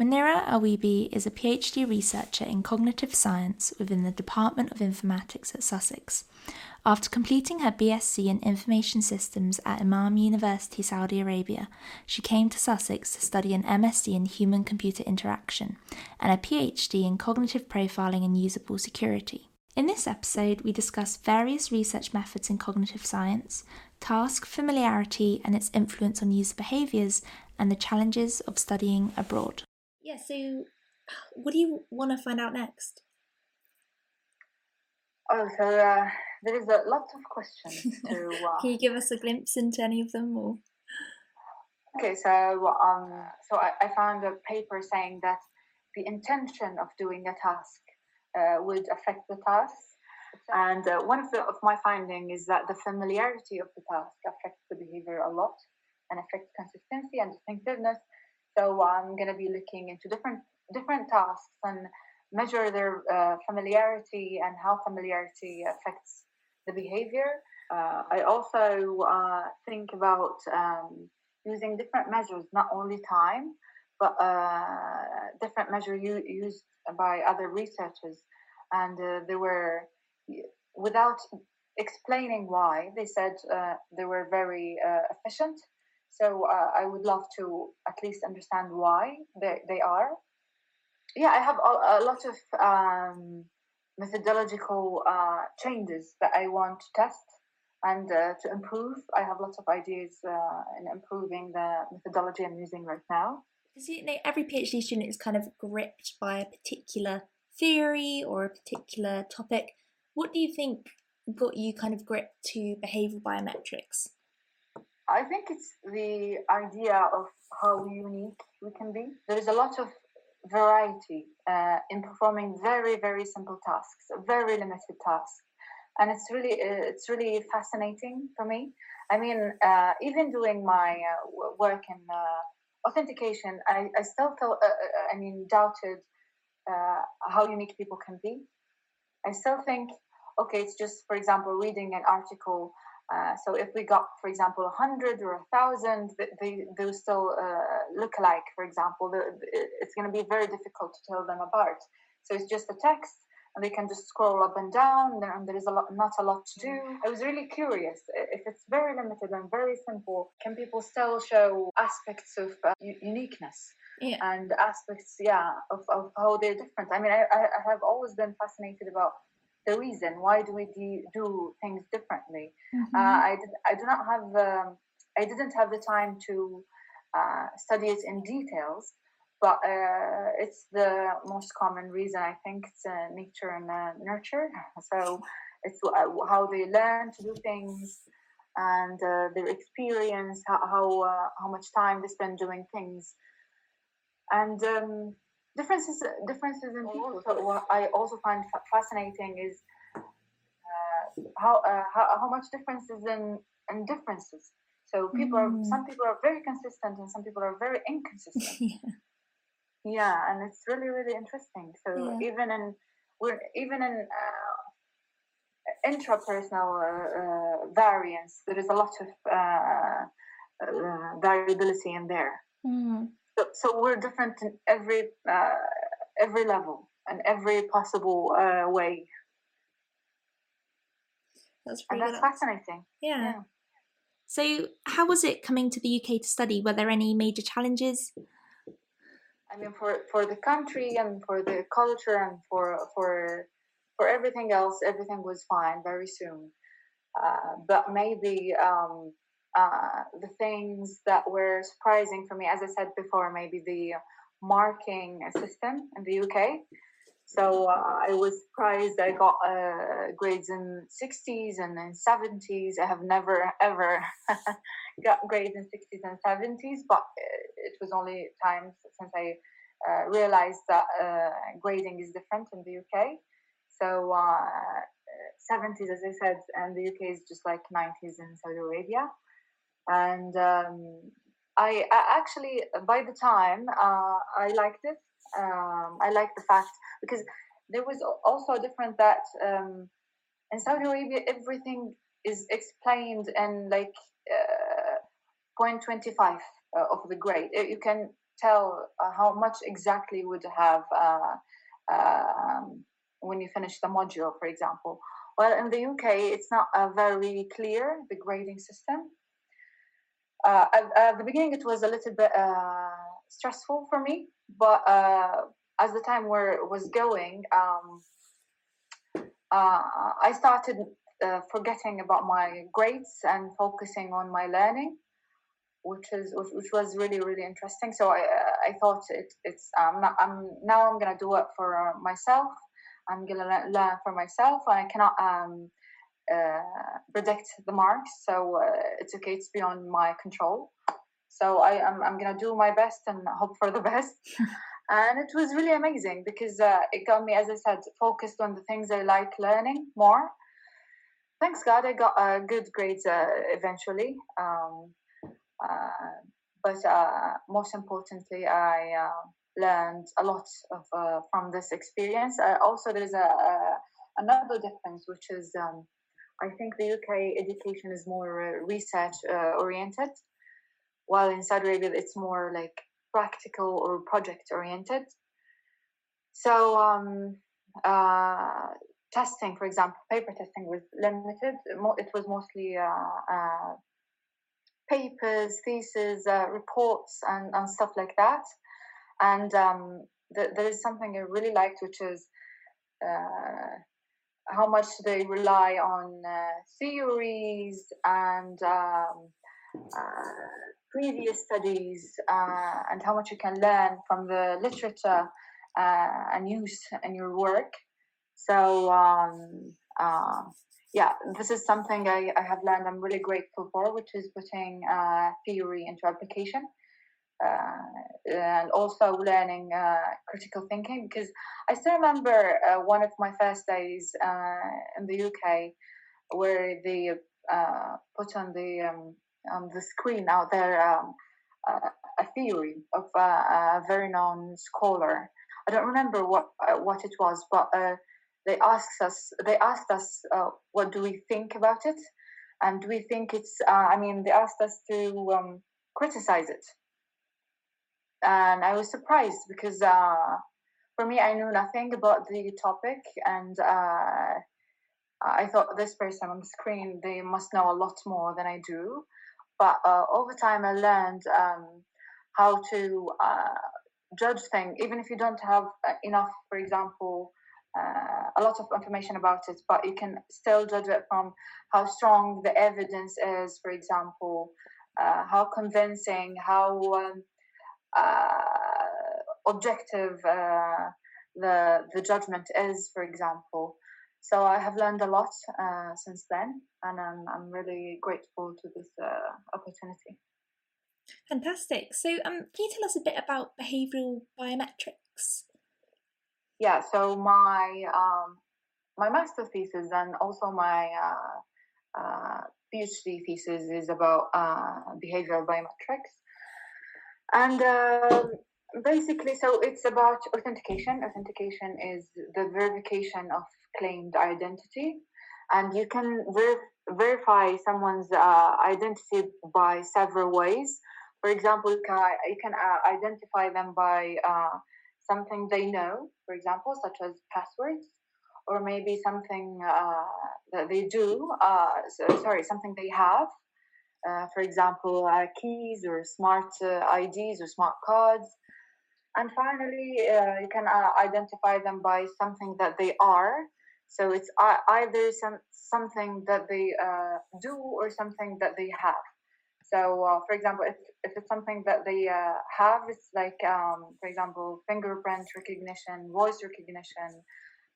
Munirah Alwhibi is a PhD researcher in cognitive science within the Department of Informatics at Sussex. After completing her BSc in Information Systems at Imam University, Saudi Arabia, she came to Sussex to study an MSc in Human Computer Interaction and a PhD in Cognitive Profiling and Usable Security. In this episode, we discuss various research methods in cognitive science, task familiarity and its influence on user behaviours, and the challenges of studying abroad. Yeah, so what do you want to find out next? Oh, so uh, there is a lot of questions to. Uh... Can you give us a glimpse into any of them, or? Okay, so um, so I, I found a paper saying that the intention of doing a task uh, would affect the task, and uh, one of the of my finding is that the familiarity of the task affects the behavior a lot, and affects consistency and distinctiveness. So I'm going to be looking into different different tasks and measure their uh, familiarity and how familiarity affects the behavior. Uh, I also uh, think about um, using different measures, not only time, but uh, different measures used by other researchers. And uh, they were, without explaining why, they said uh, they were very efficient. So I would love to at least understand why they, they are yeah, I have a, a lot of um, methodological uh, changes that I want to test and uh, to improve. I have lots of ideas uh, in improving the methodology I'm using right now. Because you know, every PhD student is kind of gripped by a particular theory or a particular topic. What do you think got you kind of gripped to behavioral biometrics? I think it's the idea of how unique we can be. There is a lot of variety uh, in performing very very simple tasks very limited tasks. And it's really uh, it's really fascinating for me. I mean uh, even doing my uh, work in uh, authentication I, I still felt uh, i mean doubted how unique people can be. I still think okay it's just for example reading an article uh, so if we got, for example, a hundred or a thousand, they they still uh, look alike. For example, it's going to be very difficult to tell them apart. So it's just a text, and they can just scroll up and down, and there is a lot, not a lot to do. I was really curious if it's very limited and very simple. Can people still show aspects of uh, uniqueness? Yeah. and aspects yeah of, of how they're different i mean I, I have always been fascinated about the reason why do we do, do things differently? Mm-hmm. uh, I, did, I do not have um, i didn't have the time to uh, study it in details but uh, it's the most common reason i think it's uh, nature and uh, nurture. So it's uh, how they learn to do things and their experience how how, how much time they spend doing things. And um, differences differences in people. So what I also find fascinating is uh, how, uh, how how much differences in in differences. So people mm. are some people are very consistent and some people are very inconsistent. yeah. yeah, and it's really really interesting. So yeah. even in we're even in uh, intrapersonal uh, uh, variance, there is a lot of uh, variability in there. Mm. So, so we're different in every uh, every level and every possible uh, way. That's and that's fascinating. Yeah. yeah. So, how was it coming to the UK to study? Were there any major challenges? I mean, for for the country and for the culture and for for for everything else, everything was fine very soon. Uh, but maybe um, uh, the things that were surprising for me, as I said before, maybe the marking system in the UK. So uh, I was surprised I got uh, grades in 60s and in 70s. I have never ever got grades in 60s and 70s, but uh, it was only times since I uh, realized that uh, grading is different in the UK. So 70s, as I said, and the UK is just like 90s in Saudi Arabia and um, I, I, actually by the time uh, I liked it. Um, I liked the fact because there was also different that um, in Saudi Arabia everything is explained in like uh, 0.25 uh, of the grade. You can tell uh, how much exactly you would have uh, um, when you finish the module, for example. Well, in the UK, it's not uh, very clear the grading system. Uh, at, at, the beginning, it was a little bit uh, stressful for me, but uh, as the time where was going, um, I started forgetting about my grades and focusing on my learning which is which was really really interesting. So I I thought it it's not, I'm now I'm gonna do it for uh, myself. I'm gonna learn, learn for myself. I cannot um uh, predict the marks, so uh, it's okay. It's beyond my control. So I am I'm, I'm gonna do my best and hope for the best. and it was really amazing because uh, it got me, as I said, focused on the things I like learning more. Thanks God, I got uh, good grades uh, eventually. Um, uh, but uh, most importantly, I uh, learned a lot of, from this experience. also, there's a, a, another difference, which is um, I think the UK education is more research oriented, while in Saudi Arabia it's more like practical or project oriented. So um, uh, testing, for example, paper testing was limited. It was mostly uh, uh, papers, theses, uh, reports, and, and stuff like that. And um, th- there is something I really liked, which is uh, how much they rely on uh, theories and um, uh, previous studies, uh, and how much you can learn from the literature uh, and use in your work. So um, yeah, this is something I, I have learned I'm really grateful for, which is putting theory into application. Uh, and also learning uh, critical thinking because I still remember uh, one of my first days in the UK where they put on the um, on the screen out there um, a theory of a very known scholar. I don't remember what what it was, but they asked us they asked us uh, what do we think about it and we think it's uh, i mean they asked us to um, criticize it and i was surprised because uh, for me i knew nothing about the topic and uh, i thought this person on the screen they must know a lot more than i do. But uh, over time i learned um, how to uh, judge things even if you don't have enough for example uh, a lot of information about it, but you can still judge it from how strong the evidence is, for example, uh, how convincing, how um, uh, objective uh, the the judgment is, for example. So I have learned a lot uh, since then, and I'm I'm really grateful to this uh, opportunity. Fantastic. So, um, can you tell us a bit about behavioural biometrics? yeah so my um, my master thesis and also my uh, uh, phd thesis is about uh, behavioral biometrics and um, basically so it's about authentication. Authentication is the verification of claimed identity. And you can ver- verify someone's uh, identity by several ways. For example you can, you can uh, identify them by uh, something they know, for example, such as passwords, or maybe something uh, that they do, uh, so, sorry, something they have. Uh, for example, uh, keys or smart uh, IDs or smart cards. And finally, uh, you can identify them by something that they are. So it's either some, something that they do or something that they have. So, uh, for example, if, if it's something that they uh, have, it's like, um, for example, fingerprint recognition, voice recognition.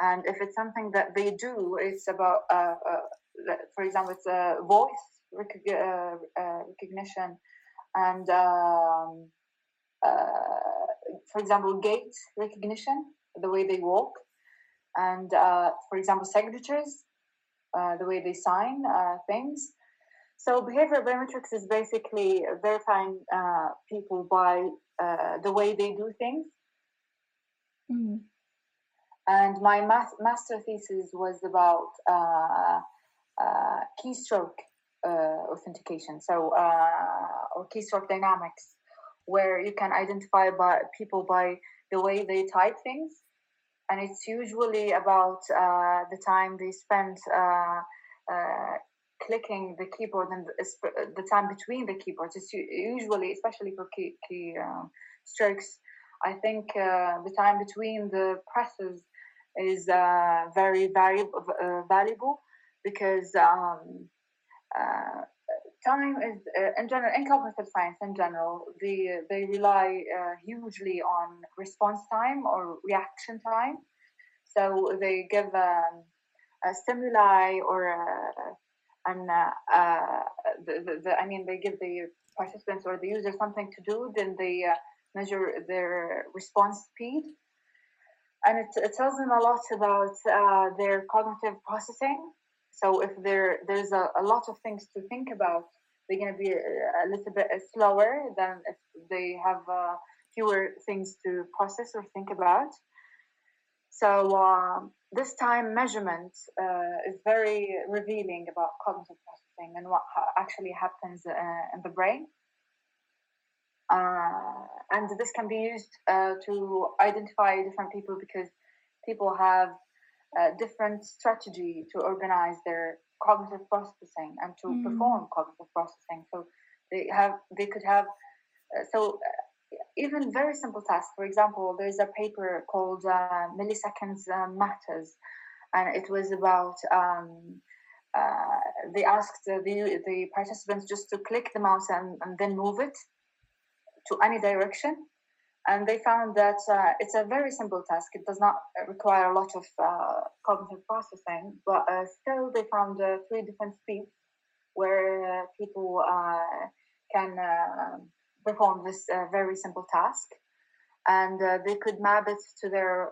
And if it's something that they do, it's about, uh, uh for example, it's a voice rec- uh, uh, recognition. And, um, for example, gait recognition, the way they walk. And, for example, signatures, the way they sign things so behavioral biometrics is basically verifying uh, people by uh, the way they do things. Mm. And my math- master thesis was about uh, uh keystroke uh, authentication, so uh, or keystroke dynamics, where you can identify by people by the way they type things and it's usually about uh, the time they spend uh, uh, clicking the keyboard and the time between the keyboards. It's usually, especially for key, key um, strokes, I think uh, the time between the presses is uh, very valuable, uh, valuable because um, time is uh, in general in cognitive science in general they they rely uh, hugely on response time or reaction time. So they give um, a stimuli or a, an uh, uh, the, the, the, i mean they give the participants or the user something to do then they uh, measure their response speed. And it, it tells them a lot about uh, their cognitive processing so if there there's a, a lot of things to think about, they're going to be a, a, little bit slower than if they have uh, fewer things to process or think about. So um, this time measurement uh, is very revealing about cognitive processing and what actually happens uh, in the brain. Uh, and this can be used uh, to identify different people because people have different strategy to organize their cognitive processing and to mm. perform cognitive processing. So they have they could have uh, so uh, even very simple tasks. For example, there's a paper called uh, Milliseconds uh, Matters, and it was about. Um, uh, they asked the, the participants just to click the mouse and, and then move it to any direction and they found that uh, it's a very simple task. It does not require a lot of uh, cognitive processing, but uh, still they found uh, three different speeds where uh, people uh, can perform this very simple task, and they could map it to their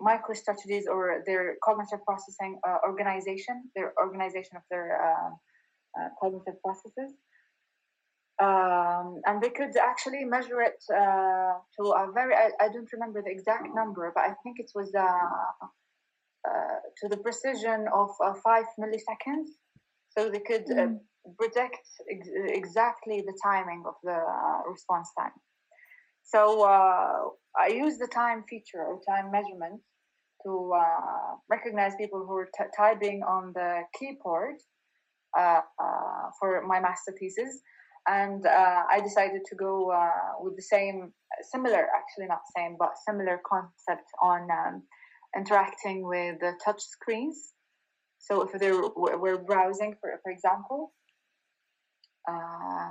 micro strategies or their cognitive processing organization, their organization of their cognitive processes um, and they could actually measure it uh, to a very I, I, don't remember the exact number but i think it was uh, uh, to the precision of uh, five milliseconds. So they could mm. predict ex- exactly the timing of the uh, response time. So i use the time feature or time measurement to recognize people who are t- typing on the keyboard for my masterpieces and uh, I decided to go uh, with the same, similar, actually not same, but similar concept on um, interacting with the touch screens. So if they were browsing, for for example, uh,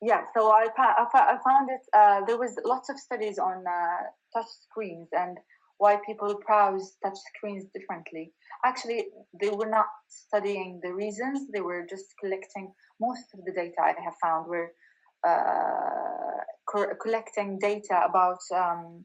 yeah. So I I found it. Uh, there was lots of studies on uh, touch screens and why people browse touch screens differently. Actually, they were not studying the reasons; they were just collecting most of the data I have found were uh, co- collecting data about um,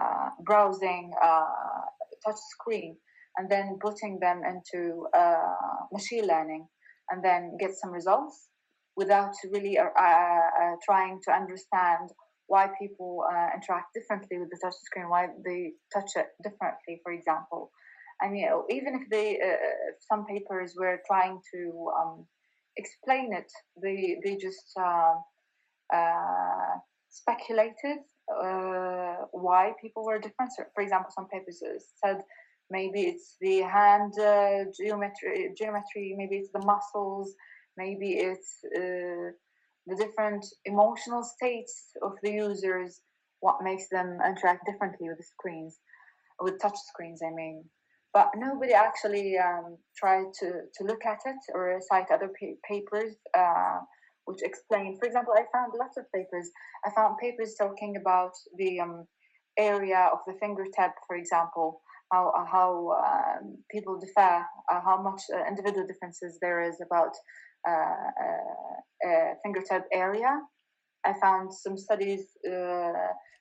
uh, browsing uh, touch screen and then putting them into uh, machine learning and then get some results without really uh, uh, trying to understand why people interact differently with the touch screen, why they touch it differently, for example. And you know, even if they, some papers were trying to um, explain it. They they just uh, uh, speculated uh, why people were different. So for example, some papers said maybe it's the hand uh, geometry, geometry. Maybe it's the muscles. Maybe it's uh, the different emotional states of the users. What makes them interact differently with the screens, with touch screens? I mean but nobody actually um, tried to, to look at it or cite other pa- papers uh, which explain. For example, I found lots of papers. I found papers talking about the um, area of the fingertip, for example, how how um, people differ, uh, how much uh, individual differences there is about fingertip area. I found some studies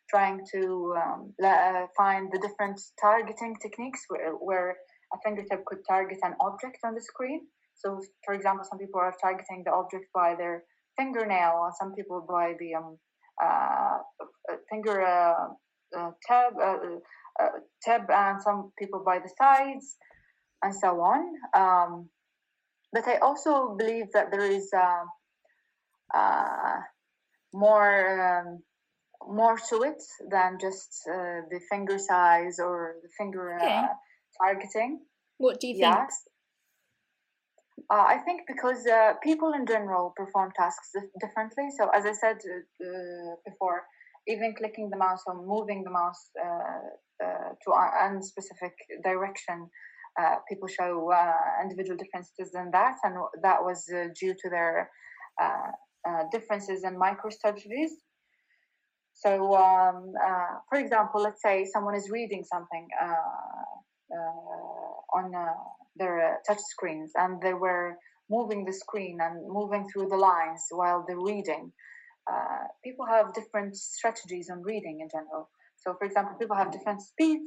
trying to um, uh, find the different targeting techniques where, where a fingertip could target an object on the screen. So, for example, some people are targeting the object by their fingernail, and some people by the um, uh, finger uh, uh, tab, uh, uh, tab, and some people by the sides, and so on. Um, but I also believe that there is more um, more to it than just uh, the finger size or the finger okay. uh, targeting. What do you think? Yes. Uh, I think because uh, people in general perform tasks differently. So, as I said uh, before, even clicking the mouse or moving the mouse uh, to a specific direction, people show individual differences in that, and that was due to their differences in micro strategies. So, um, uh, for example, let's say someone is reading something uh, uh, on uh, their uh, touch screens and they were moving the screen and moving through the lines while they're reading. Uh, people have different strategies on reading in general. So, for example, people have different speeds.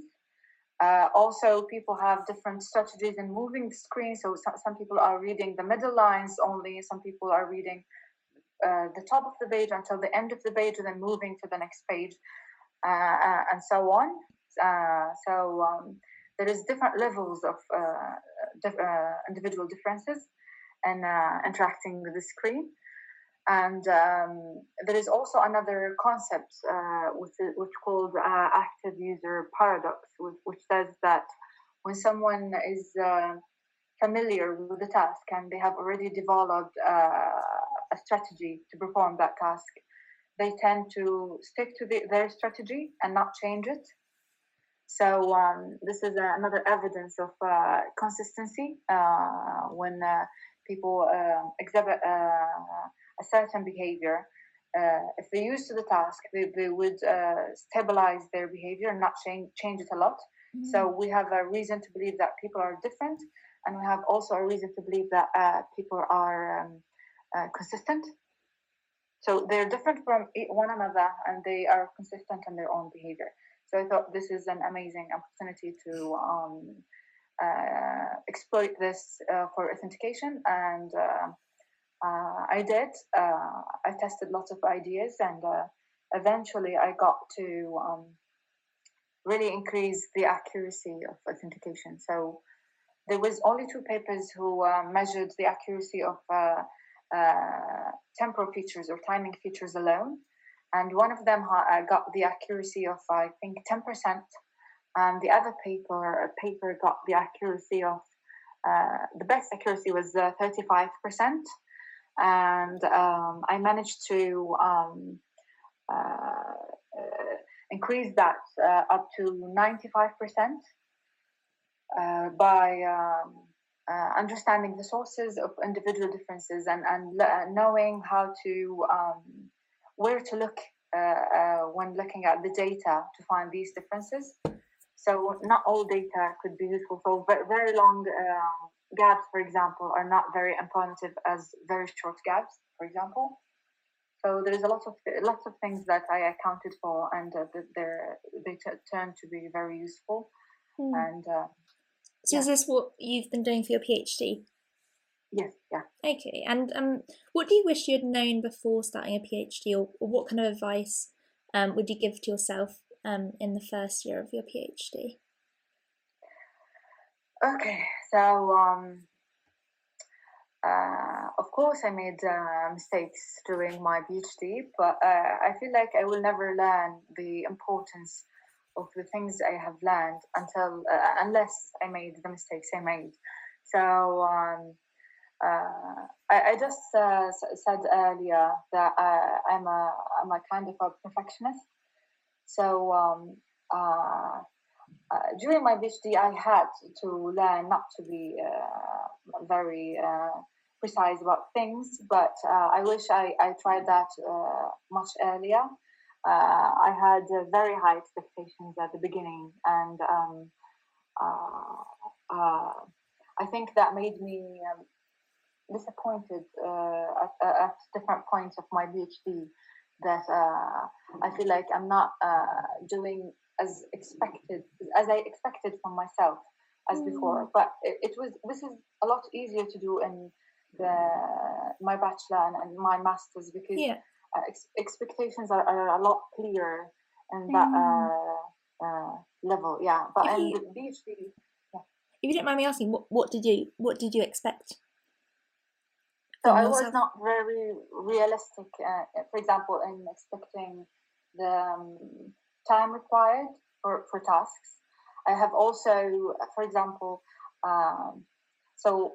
Also, people have different strategies in moving the screen. So, some, some people are reading the middle lines only, some people are reading uh, the top of the page until the end of the page and then moving to the next page uh, uh and so on. Uh, so um, there is different levels of dif- individual differences and interacting with the screen. And um, there is also another concept which is which called active user paradox, which, which, says that when someone is familiar with the task and they have already developed a strategy to perform that task, they tend to stick to the, their strategy and not change it. So um, this is uh, another evidence of uh, consistency uh, when uh, people um, exhibit uh, a certain behavior. Uh, if they're used to the task, they, they would stabilize their behavior and not change, change it a lot. Mm-hmm. So we have a reason to believe that people are different, and we have also a reason to believe that people are um, uh, consistent. So they're different from one another and they are consistent in their own behavior. So I thought this is an amazing opportunity to um, uh, exploit this uh, for authentication. And uh, uh, I did. Uh, I tested lots of ideas and eventually I got to um, really increase the accuracy of authentication. So there was only two papers who measured the accuracy of uh, temporal features or timing features alone. And one of them uh, got the accuracy of, I think, 10%. And the other paper, uh, paper got the accuracy of, uh, the best accuracy was 35%. And um, I managed to um, increase that up to 95% by um, uh, understanding the sources of individual differences and, and uh, knowing how to um, where to look uh, uh, when looking at the data to find these differences. So not all data could be useful. So very long um, gaps, for example, are not very informative as very short gaps, for example. So there is a lot of lots of things that I accounted for, and uh, they t- turn to be very useful. Mm. And uh, so yeah. is this what you've been doing for your PhD? Yes, yeah. Okay, and um, what do you wish you had known before starting a PhD, or, or what kind of advice um, would you give to yourself um, in the first year of your PhD? Okay, so um, uh, of course I made uh, mistakes during my PhD, but uh, I feel like I will never learn the importance of the things I have learned until uh, unless I made the mistakes I made. So um, uh, I, I, just uh, said earlier that uh, I'm a I'm a kind of a perfectionist. So um, uh, uh, during my PhD, I had to learn not to be very precise about things, but I wish I, I tried that much earlier uh, I had uh, very high expectations at the beginning, and um, uh, uh I think that made me um, disappointed uh, at, at, different points of my PhD. That uh, I feel like I'm not doing as expected as I expected from myself as mm. before. But it, it, was this is a lot easier to do in the my bachelor and, and my masters because. Yeah uh, ex- expectations are, are, a lot clearer in that mm. uh, uh, level. Yeah, but if you, the PhD. Yeah. If you don't mind me asking, what, what did you what did you expect? So I was not very realistic, uh, for example, in expecting the um, time required for, for tasks. I have also, for example, um, so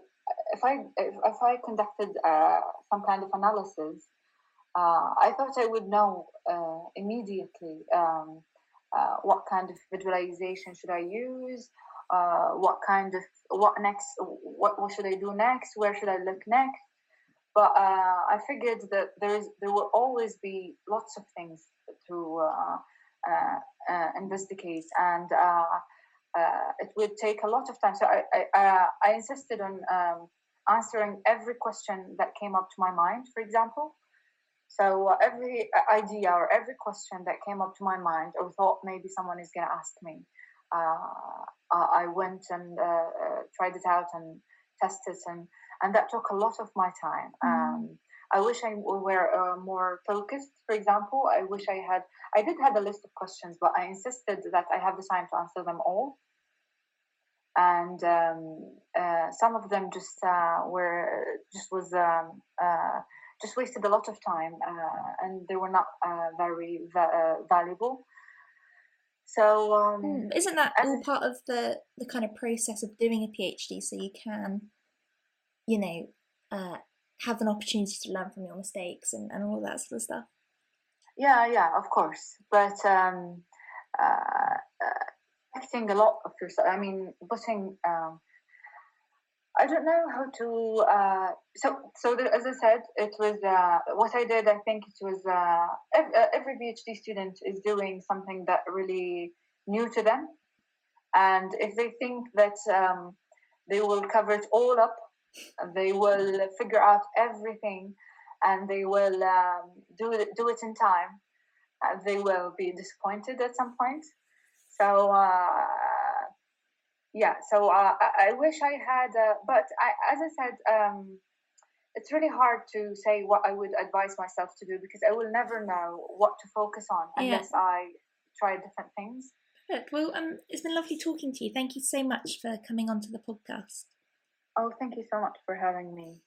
if I if, if I conducted uh, some kind of analysis, uh, I thought I would know uh, immediately um, uh, what kind of visualization should I use, uh, what kind of what next, what what should I do next, where should I look next. But uh, I figured that there is there will always be lots of things to investigate and uh, it would take a lot of time. So I, I, uh, I insisted on um, answering every question that came up to my mind, for example. So uh, every idea or every question that came up to my mind or thought maybe someone is going to ask me, uh, I went and uh, uh, tried it out and tested and and that took a lot of my time. Mm. Um, I wish I were more focused. For example, I wish I had. I did have a list of questions, but I insisted that I have the time to answer them all and um, uh, some of them just uh, were just was um, uh, just wasted a lot of time uh, and they were not uh, very va- uh, valuable so um, hmm, isn't that all part of the the kind of process of doing a phd so you can you know have an opportunity to learn from your mistakes and, and all that sort of stuff yeah yeah of course but um, expecting a lot of yourself. I mean, putting. Um, I don't know how to. Uh, so, so as I said, it was uh, what I did. I think it was uh, every, uh, every PhD student is doing something that really new to them, and if they think that um, they will cover it all up, they will figure out everything, and they will um, do it do it in time. Uh, they will be disappointed at some point so uh, yeah, so uh, I, I, wish I had, uh, but I, as I said, um, it's really hard to say what I would advise myself to do because I will never know what to focus on unless yeah. I try different things. Good. Well, um, it's been lovely talking to you. Thank you so much for coming onto the podcast. Oh, thank you so much for having me.